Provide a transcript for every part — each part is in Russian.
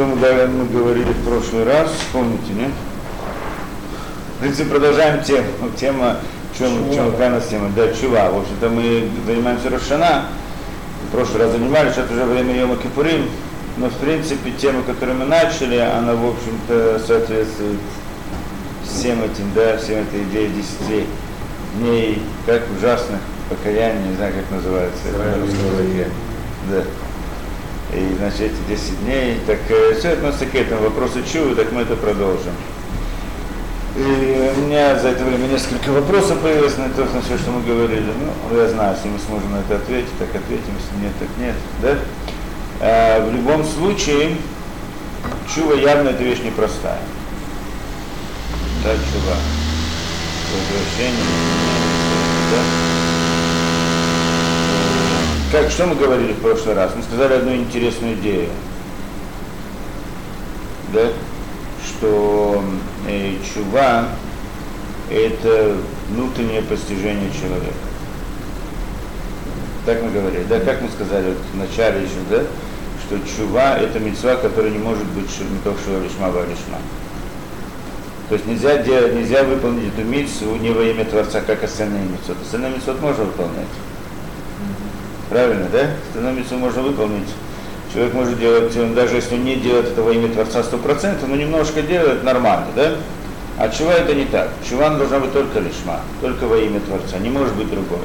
Что мы, мы говорили в прошлый раз, помните, нет? В принципе, продолжаем тему, тема, чем, чем какая у нас тема, да, чува. В общем-то, мы занимаемся Рошана, в прошлый раз занимались, сейчас уже время Йома Кипурим, но, в принципе, тема, которую мы начали, она, в общем-то, соответствует всем этим, да, всем этой идее десяти дней, как ужасных покаяний, не знаю, как называется это на русском языке. Да. И, значит, эти 10 дней, так э, все относится к этому вопросу чую, так мы это продолжим. И у меня за это время несколько вопросов появилось на то, на все, что мы говорили. Ну, я знаю, если мы сможем на это ответить, так ответим, если нет, так нет. Да? А, в любом случае, чува явно эта вещь непростая. Да, чува. Возвращение. Да? Как, что мы говорили в прошлый раз? Мы сказали одну интересную идею. Да? Что э, чува – это внутреннее постижение человека. Так мы говорили, да, как мы сказали вот в начале еще, да, что чува – это мецва, которая не может быть шува лишма, а лишма. То есть нельзя, делать, нельзя выполнить эту митцву не во имя Творца, как остальные митцвот. Остальные митцвот можно выполнять. Правильно, да? Становиться можно выполнить. Человек может делать, даже если не делает это во имя Творца 100%, но немножко делает нормально, да? А чува это не так. Чува должна быть только лишма, только во имя Творца, не может быть другой.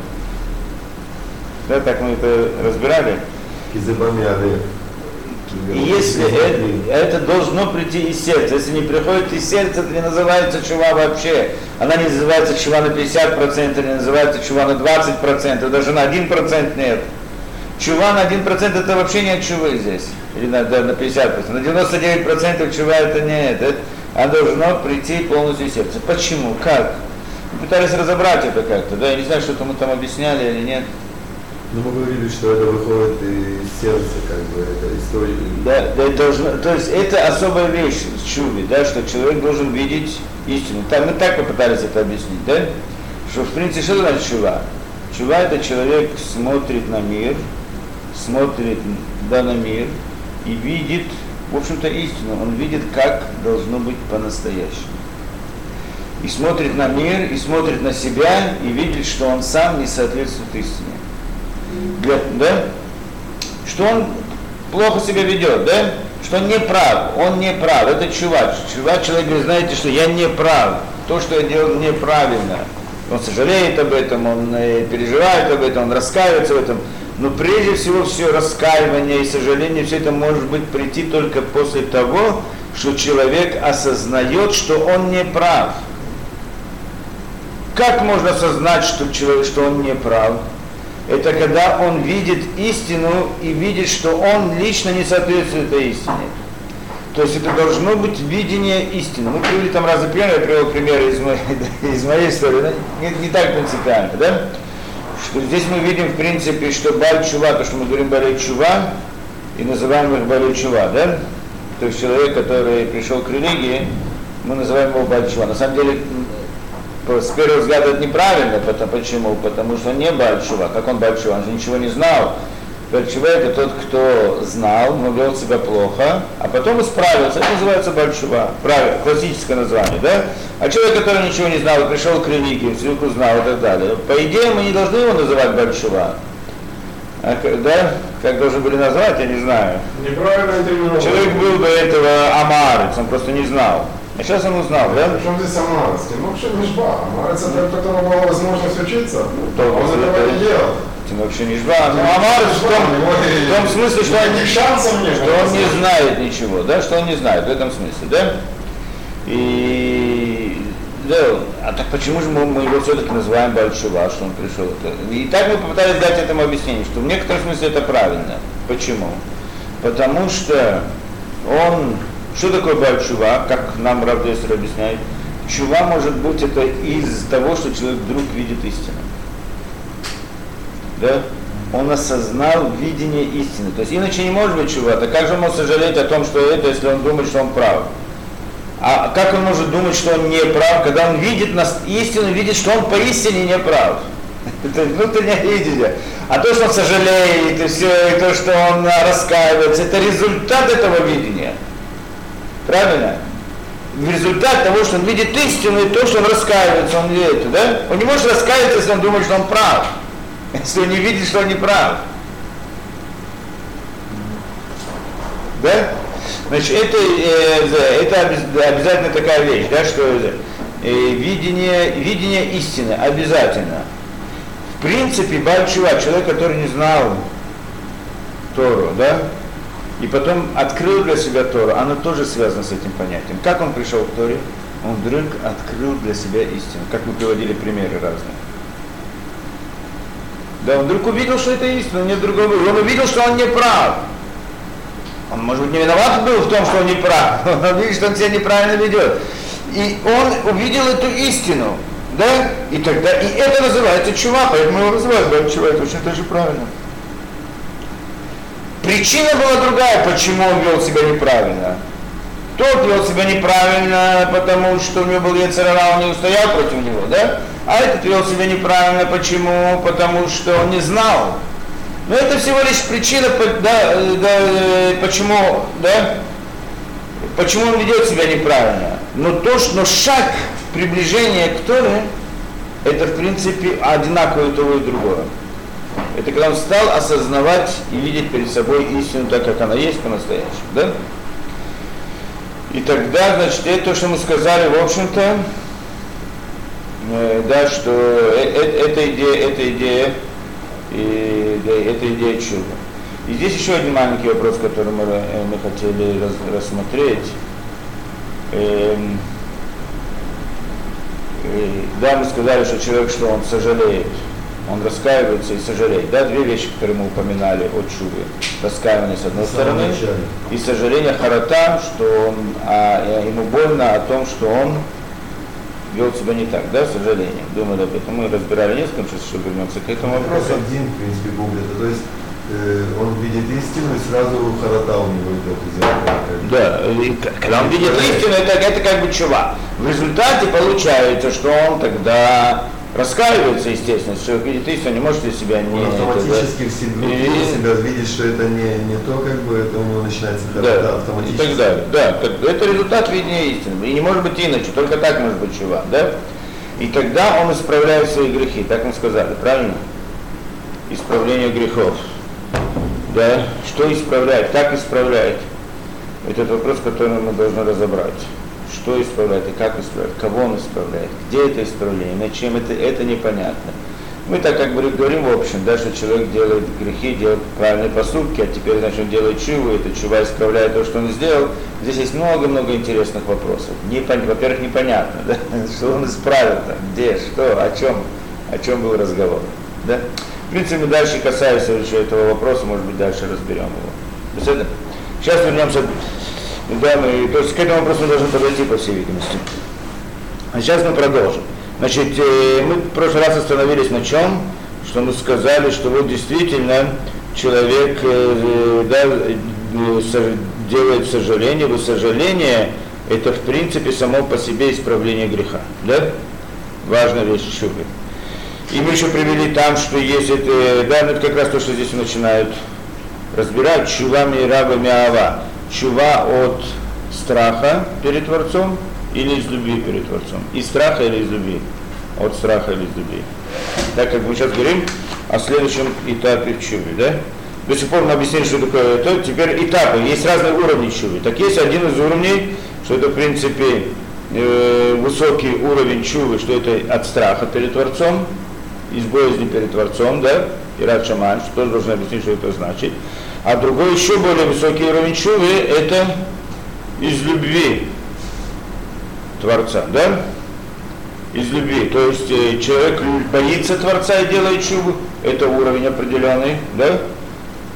Да, так мы это разбирали. И если это, это должно прийти из сердца, если не приходит из сердца, это не называется чува вообще. Она не называется чува на 50%, не называется чува на 20%, даже на 1% нет. Чува на 1% это вообще не чувы здесь. Или на, да, на 50%. На 99% чува это не это. А должно прийти полностью из сердца. Почему? Как? Мы пытались разобрать это как-то, да, я не знаю, что-то мы там объясняли или нет. Ну, мы говорили, что это выходит из сердца, как бы, это история. Да, да это должно, то есть это особая вещь в чуве, да, что человек должен видеть истину. Там, мы так попытались это объяснить, да? Что в принципе, что значит чува? Чува это человек смотрит на мир, смотрит да, на мир и видит, в общем-то, истину. Он видит, как должно быть по-настоящему. И смотрит на мир, и смотрит на себя, и видит, что он сам не соответствует истине. Для, да? Что он плохо себя ведет, да? Что он не прав, он не прав. Это чувак. Чувак человек говорит, знаете что, я не прав. То, что я делал неправильно. Он сожалеет об этом, он э, переживает об этом, он раскаивается в этом. Но прежде всего все раскаивание и сожаление, все это может быть прийти только после того, что человек осознает, что он не прав. Как можно осознать, что, человек, что он не прав? Это когда он видит истину и видит, что он лично не соответствует этой истине. То есть это должно быть видение истины. Мы привели там разные примеры, я привел примеры из моей, из моей истории, не, не так принципиально, да? что здесь мы видим, в принципе, что Баль-Чува, то, что мы говорим Баль-Чува, и называем их Баль-Чува, да? То есть человек, который пришел к религии, мы называем его Баль-Чува. На самом деле, с первого взгляда это неправильно, потому, почему? Потому что он не Баль-Чува. Как он Баль-Чува? Он же ничего не знал. Бальчува это тот, кто знал, но вел себя плохо, а потом исправился. Это называется Бальчува. Правильно, классическое название, да? А человек, который ничего не знал, пришел к религии, всю узнал и так далее. По идее, мы не должны его называть Бальчува. А, да? Как должны были назвать, я не знаю. Неправильно. Человек был до этого амарец, он просто не знал. А сейчас он узнал, да? Причем здесь амарец? Ну, вообще мишба. Амарец это у которого была возможность учиться. Ну, он этого не делал. Тем вообще не жба. Но Амар в том, в том смысле, что он, что он не знает ничего, да, что он не знает, в этом смысле, да? И да, а так почему же мы, мы его все-таки называем Бальшува, что он пришел? И так мы попытались дать этому объяснение, что в некотором смысле это правильно. Почему? Потому что он, что такое Бальшува, как нам Равдесер объясняет, чува может быть это из того, что человек вдруг видит истину да, он осознал видение истины. То есть иначе не может быть чего. А как же он может сожалеть о том, что это, если он думает, что он прав? А как он может думать, что он не прав, когда он видит нас, истину, видит, что он поистине не прав? Это внутреннее видение. А то, что он сожалеет, и все, и то, что он раскаивается, это результат этого видения. Правильно? В результат того, что он видит истину и то, что он раскаивается, он видит, да? Он не может раскаиваться, если он думает, что он прав. Если он не видит, что он не прав. Да? Значит, это, э, это обязательно такая вещь, да, что э, видение, видение истины обязательно. В принципе, Бальчува, человек, который не знал Тору, да, и потом открыл для себя Тору, оно тоже связано с этим понятием. Как он пришел к Торе? Он вдруг открыл для себя истину, как мы приводили примеры разные. Да, он вдруг увидел, что это истина, нет другого. Он увидел, что он не прав. Он, может быть, не виноват был в том, что он не прав. Он видит, что он себя неправильно ведет. И он увидел эту истину. Да? И тогда, и это называется чува, поэтому его называют чува, это очень даже правильно. Причина была другая, почему он вел себя неправильно. Тот вел себя неправильно, потому что у него был Яцерара, он не устоял против него, да? А этот вел себя неправильно, почему? Потому что он не знал. Но это всего лишь причина, да, да, почему, да, почему он ведет себя неправильно. Но то, что но шаг приближения к Торе, это в принципе одинаково и того и другое. Это когда он стал осознавать и видеть перед собой истину так, как она есть по-настоящему. Да? И тогда, значит, это то, что мы сказали, в общем-то, э, да, что э, э, эта идея, эта идея, и, да, эта идея чуда. И здесь еще один маленький вопрос, который мы, э, мы хотели раз, рассмотреть. Эм, э, да, мы сказали, что человек, что он сожалеет он раскаивается и сожалеет. Да, две вещи, которые мы упоминали от Чувы. Раскаивание с одной стороны и сожаление Харата, что он, а, ему больно о том, что он вел себя не так, да, сожаление. Думаю об этом. Мы разбирали несколько, сейчас еще вернемся к этому вопросу. Это один, в принципе, Бублет. То есть э, он видит истину и сразу Харата у него идет из Да, и, когда он видит истину, это, это как бы чува. В результате получается, что он тогда раскаивается, естественно, что видит истину, не может из себя не... Он автоматически это, да, и, себя видит, что это не, не то, как бы, это у него начинается да, да, автоматически. И так далее, да, это результат видения истины, и не может быть иначе, только так может быть чува, да? И тогда он исправляет свои грехи, так мы сказали, правильно? Исправление грехов. Да? Что исправляет? Как исправляет? Это вопрос, который мы должны разобрать что исправляет и как исправляет, кого он исправляет, где это исправление, над чем это, это непонятно. Мы так как бы говорим в общем, да, что человек делает грехи, делает правильные поступки, а теперь, значит, он делает чуву, и это чува исправляет то, что он сделал. Здесь есть много-много интересных вопросов. Непон... Во-первых, непонятно, да, что он исправил там, где, что, о чем, о чем был разговор. Да? В принципе, мы дальше касаясь еще этого вопроса, может быть, дальше разберем его. Сейчас вернемся да, мы, то есть к этому вопросу мы должны подойти, по всей видимости. А сейчас мы продолжим. Значит, э, мы в прошлый раз остановились на чем? Что мы сказали, что вот действительно человек э, да, делает сожаление, вот сожаление это в принципе само по себе исправление греха. Да? Важная вещь чувы. И мы еще привели там, что есть это, да, ну это как раз то, что здесь начинают разбирать, чувами рабами ава чува от страха перед Творцом или из любви перед Творцом? Из страха или из любви? От страха или из любви? Так как мы сейчас говорим о следующем этапе чувы, да? До сих пор мы объяснили, что такое это. Теперь этапы. Есть разные уровни чувы. Так есть один из уровней, что это в принципе э, высокий уровень чувы, что это от страха перед Творцом, из боязни перед Творцом, да, и Шаман, что тоже должен объяснить, что это значит. А другой еще более высокий уровень чувы – это из любви Творца, да? Из любви. То есть э, человек боится Творца и делает чуву. Это уровень определенный, да?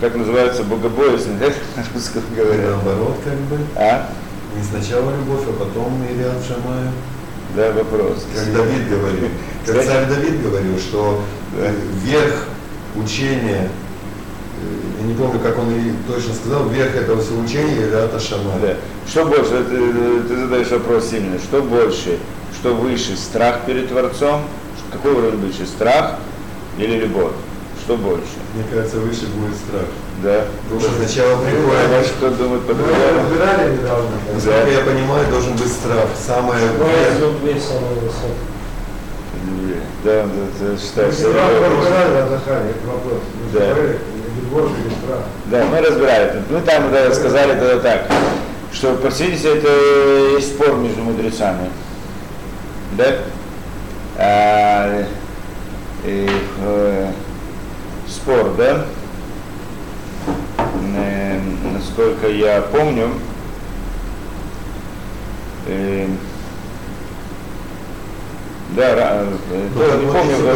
Как называется, богобоязнь, да? Русском говоря. Наоборот, как бы. А? Не сначала любовь, а потом Ириад Шамаю. Да, вопрос. Как Давид говорил. Как царь Давид говорил, что верх учения я не помню, как он точно сказал, верх этого всего учения Ирата Шама. Да. Что больше, ты, ты задаешь вопрос именно, что больше, что выше, страх перед Творцом, какой уровень выше, страх или любовь? что больше? Мне кажется, выше будет страх. Да. Потому что сначала А приходит, что думает Мы по-другому? разбирали недавно. насколько я понимаю, должен быть страх. Самое Ну, весь самый высокий. Да, да, что Страх это- разбирали на Захаре, это вопрос. Мы Да. Да, мы разбирали. Мы там да, сказали тогда так, что по видимости это есть спор между мудрецами. Да? А, и, э, спор, да? Э, насколько я помню, э, да, ра- э, Ну, то- так не вот, помню, если э, подумать, не помню,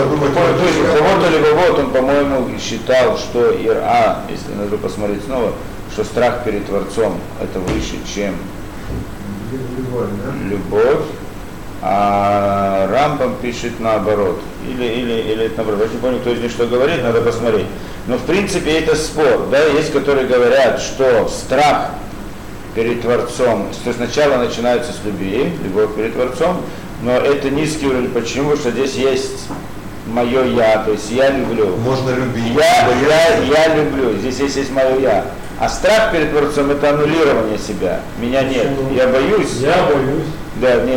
вот то есть еще- кого-то либо вот он, по-моему, считал, что Ира, если надо посмотреть снова, что страх перед Творцом это выше, чем Любовь, да? любовь, а Рамбам пишет наоборот. Или, или, или это наоборот. Я не помню, кто из них что говорит, надо посмотреть. Но в принципе это спор. Да? Есть, которые говорят, что страх перед Творцом, что сначала начинается с любви, любовь перед Творцом, но это низкий уровень. Почему? Потому что здесь есть мое я, то есть я люблю. Можно любить. Я, я, я люблю, здесь есть, есть мое я. А страх перед Творцом это аннулирование себя. Меня нет. Я боюсь. Я боюсь. Да, не,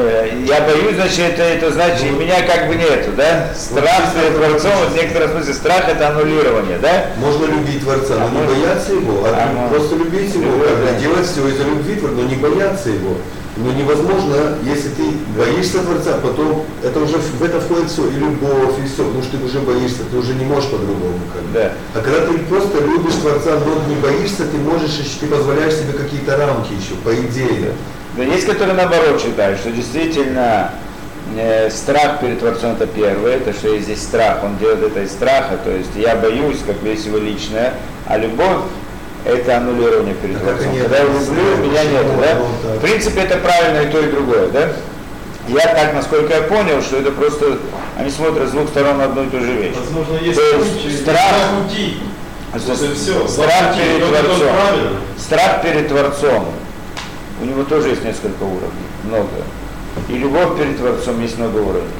я боюсь, значит, это, это значит, и меня как бы нету, да? Страх перед Творцом, вот в некотором смысле, страх это аннулирование, да? Можно любить Творца, но А не можно- бояться его, а, А просто любить его, Любовь, да. делать все из-за любви, но не бояться его. Но невозможно, если ты боишься Творца, потом это уже в это входит все, и любовь, и все, потому что ты уже боишься, ты уже не можешь по-другому. Как. Да. А когда ты просто любишь Творца, но не боишься, ты можешь, ты позволяешь себе какие-то рамки еще, по идее. Да есть, которые наоборот считают, что действительно э, страх перед Творцом это первое, это что есть здесь страх, он делает это из страха, то есть я боюсь, как весь его личное, а любовь это аннулирование перед Творцом. Когда я люблю, меня нет, да? В принципе, это правильно и то, и другое, да? Я так, насколько я понял, что это просто, они смотрят с двух сторон на одну и ту же вещь. Возможно, есть То есть страх- все. Страх перед Творцом. Страх перед Творцом. У него тоже есть несколько уровней, много. И любовь перед Творцом есть много уровней.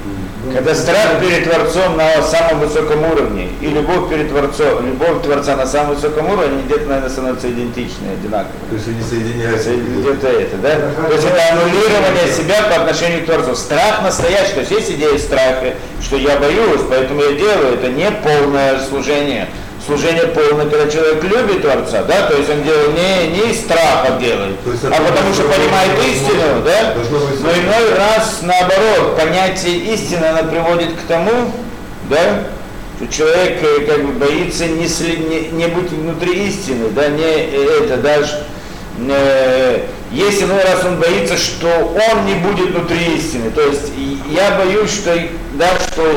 Когда страх перед Творцом на самом высоком уровне и любовь перед Творцом, любовь Творца на самом высоком уровне, где-то, наверное, становятся идентичны, одинаковые. То есть они соединяются. Где-то это, да? То есть это аннулирование себя по отношению к Творцу. Страх настоящий, то есть есть идея страха, что я боюсь, поэтому я делаю, это не полное служение. Служение полное, когда человек любит Творца, да, то есть он делает не, не из страха делает, есть а потому что понимает истину, да? Но иной раз наоборот, понятие истины, оно приводит к тому, да, что человек э, как бы боится не, сли- не, не быть внутри истины, да, не э, это даже э, есть иной раз он боится, что он не будет внутри истины. То есть я боюсь, что да, что,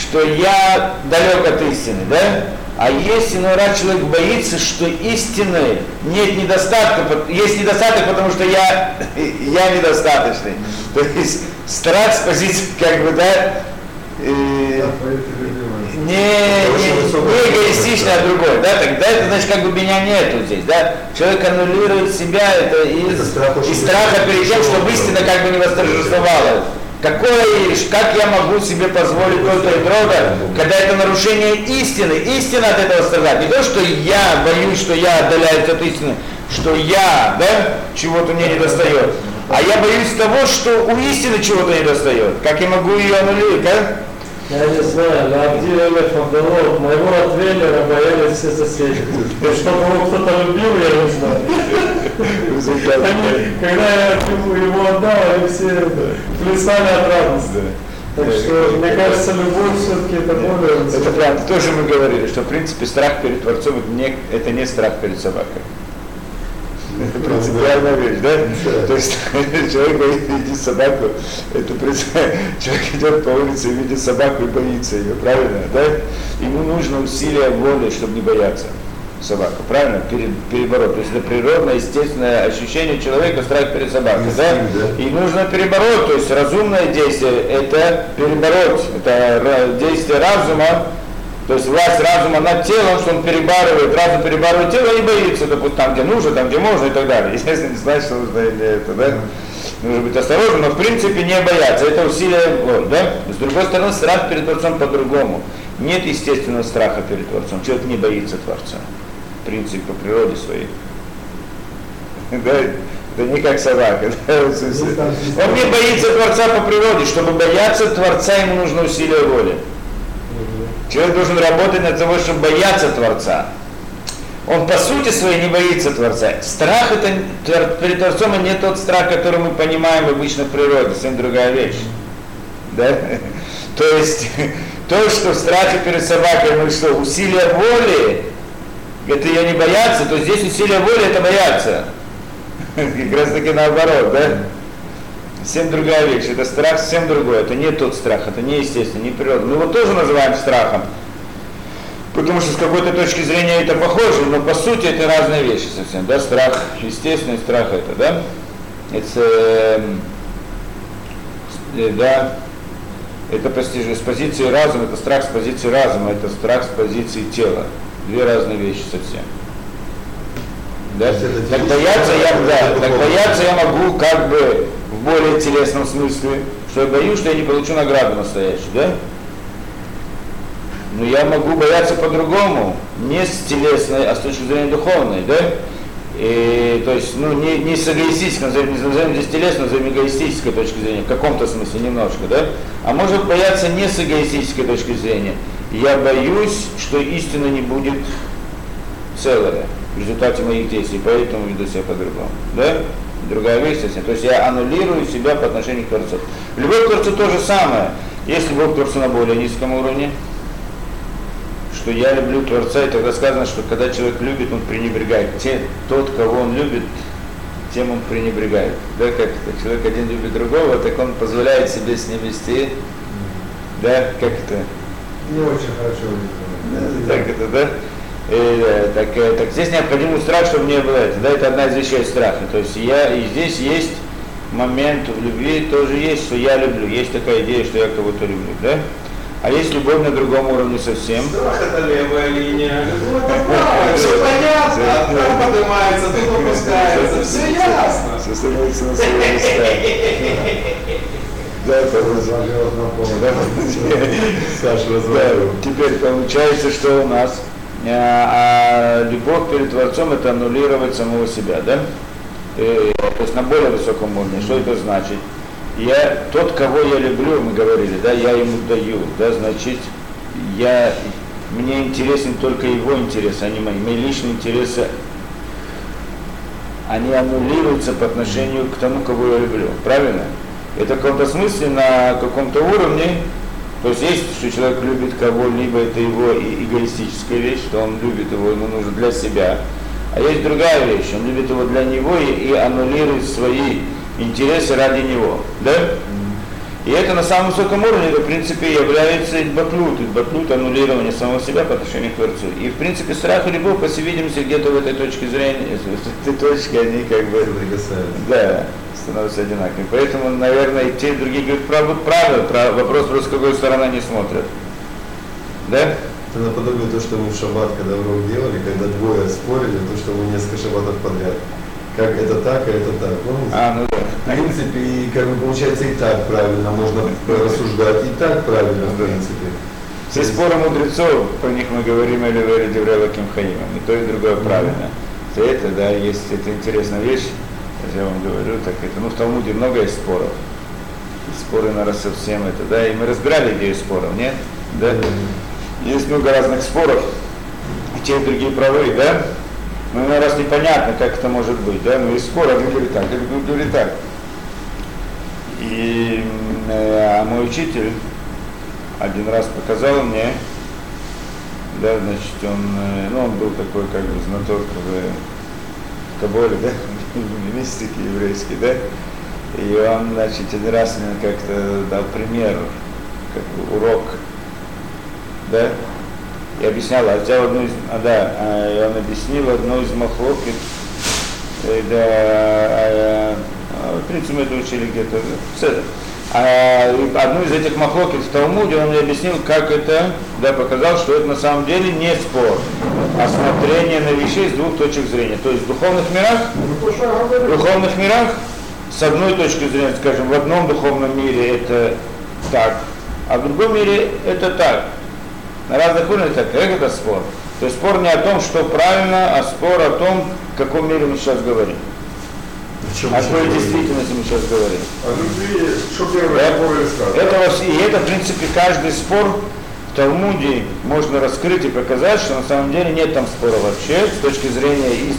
что я далек от истины, да? А есть иной раз человек боится, что истины нет недостатка, есть недостаток, потому что я, я недостаточный. То есть страх с позиции, как бы, да, э, не, не, не а другой, да, тогда это значит, как бы меня нету здесь, да. Человек аннулирует себя, это из, Это страх из страха перед тем, чтобы истина как бы не восторжествовала. Какое, как я могу себе позволить то-то и другое, когда это нарушение истины, истина от этого страдает. Не то, что я боюсь, что я отдаляюсь от истины, что я, да, чего-то мне не достает, а я боюсь того, что у истины чего-то не достает. Как я могу ее аннулировать, да? Я не знаю, на Абдиле Фабдалов, моего отвеллера боялись все соседи. Чтобы его кто-то любил, я не знаю. Когда я его отдал, они все плясали от радости. Так что, мне кажется, любовь все-таки это более... Это правда. Тоже мы говорили, что в принципе страх перед Творцом это не, страх перед собакой. Это принципиальная вещь, да? То есть человек боится видеть собаку, это человек идет по улице и видит собаку и боится ее, правильно, да? Ему нужно усилие воли, чтобы не бояться собаку, правильно? Пере- перебороть. То есть это природное, естественное ощущение человека страх перед собакой, да? И нужно перебороть, то есть разумное действие – это перебороть, это действие разума, то есть власть разума над телом, что он перебарывает, разум перебарывает тело и боится, допустим, там, где нужно, там, где можно и так далее. Естественно, не знает, что нужно или это, да? Нужно быть осторожным, но в принципе не бояться, это усилие воли, да? С другой стороны, страх перед Творцом по-другому. Нет естественного страха перед Творцом. Человек не боится Творца. В принципе, по природе своей. Да, это не как собака. Да, смысле. Он не боится Творца по природе. Чтобы бояться Творца, ему нужно усилие воли. Человек должен работать над того, чтобы бояться Творца. Он по сути своей не боится Творца. Страх это перед Творцом это не тот страх, который мы понимаем обычно в природе, совсем другая вещь. Да? То есть то, что в страхе перед собакой, ну что, усилие воли, это ее не бояться, то здесь усилие воли это бояться. Как раз таки наоборот, да? Совсем другая вещь. Это страх совсем другой. Это не тот страх, это не естественно, не природа. Мы его тоже называем страхом. Потому что с какой-то точки зрения это похоже, но по сути это разные вещи совсем. Да? Страх, естественный страх это, да? Это, эм, э, да, это постижение с позиции разума, это страх с позиции разума, это страх с позиции тела. Две разные вещи совсем. Да? Так бояться я, да, так бояться я могу как бы в более телесном смысле, что я боюсь, что я не получу награду настоящую, да? Но я могу бояться по-другому, не с телесной, а с точки зрения духовной, да? И, то есть, ну, не, не с эгоистической, назовем, назовем здесь телесно, назовем эгоистической точки зрения, в каком-то смысле немножко, да? А может бояться не с эгоистической точки зрения. Я боюсь, что истина не будет целая в результате моих действий, поэтому веду себя по-другому. Да? Другая вещь совсем. То есть я аннулирую себя по отношению к Творцу. Любовь к Творцу то же самое. Есть любовь к Творцу на более низком уровне, что я люблю Творца, и тогда сказано, что когда человек любит, он пренебрегает. Те, тот, кого он любит, тем он пренебрегает. Да, как это? Человек один любит другого, так он позволяет себе с ним вести. Да, как это? Не очень хорошо. Да, так это, да? И, так, э, так здесь необходимый страх, чтобы не было это. Да, это одна из вещей страха. То есть я, и здесь есть момент в любви, тоже есть, что я люблю. Есть такая идея, что я кого-то люблю, да? А есть любовь на другом уровне совсем. Страх это левая линия. Ну это правая, все понятно. Там поднимается, тут опускается. Все ясно. Все становится на свои места. Да, это. Саша теперь получается, что у нас а, а любовь перед Творцом это аннулировать самого себя, да? И, то есть на более высоком уровне. Что это значит? Я, тот, кого я люблю, мы говорили, да, я ему даю, да, значит, я, мне интересен только его интерес, а не мои. Мои личные интересы, они аннулируются по отношению к тому, кого я люблю. Правильно? Это в каком-то смысле на каком-то уровне, то есть есть, что человек любит кого-либо, это его эгоистическая вещь, что он любит его, ему нужно для себя. А есть другая вещь, он любит его для него и, и аннулирует свои интересы ради него. Да? И это на самом высоком уровне, это, в принципе, является идбаклют, идбаклют аннулирование самого себя по отношению к Творцу. И, в принципе, страх и любовь, по всей видимости, где-то в этой точке зрения, в этой точке они как бы да, становятся одинаковыми. Поэтому, наверное, и те, и другие говорят правду, правда, прав- вопрос просто, с какой стороны они смотрят. Да? Это наподобие то, что мы в шаббат, когда урок делали, когда двое спорили, то, что мы несколько шаббатов подряд. Как это так, а это так. Помните? А, ну да. В принципе, и как бы получается и так правильно, можно рассуждать, и так правильно, в принципе. Все споры мудрецов, про них мы говорим или говорили Деврела Кимхаимом, и то, и другое правильно. За это, да, есть, это интересная вещь, я вам говорю, так это, ну, в Талмуде много есть споров. И споры, наверное, совсем это, да, и мы разбирали идею споров, нет? Да? Есть много разных споров, и те, и другие правы, да? Ну, иной раз непонятно, как это может быть, да? Ну, есть спор, один говорит так, один говорит так. И э, а мой учитель один раз показал мне, да, значит, он, э, ну, он был такой, как бы, знаток в Каболе, да, в мистике еврейской, да, и он, значит, один раз мне как-то дал пример, как бы урок, да, и объяснял, а взял одну из, а, да, а, и он объяснил одну из махлокит, э, да, а, а, в принципе, мы это учили где-то, в Седе. А одну из этих махлокит в Талмуде он мне объяснил, как это, да, показал, что это на самом деле не спор, а смотрение на вещей с двух точек зрения. То есть в духовных мирах, в духовных мирах, с одной точки зрения, скажем, в одном духовном мире это так, а в другом мире это так. На разных уровнях так, как это спор? То есть спор не о том, что правильно, а спор о том, в каком мире мы сейчас говорим. О какой действительности мы сейчас говорим. А любви, что первое, Это, это и это, в принципе, каждый спор в Талмуде можно раскрыть и показать, что на самом деле нет там спора вообще с точки зрения истины.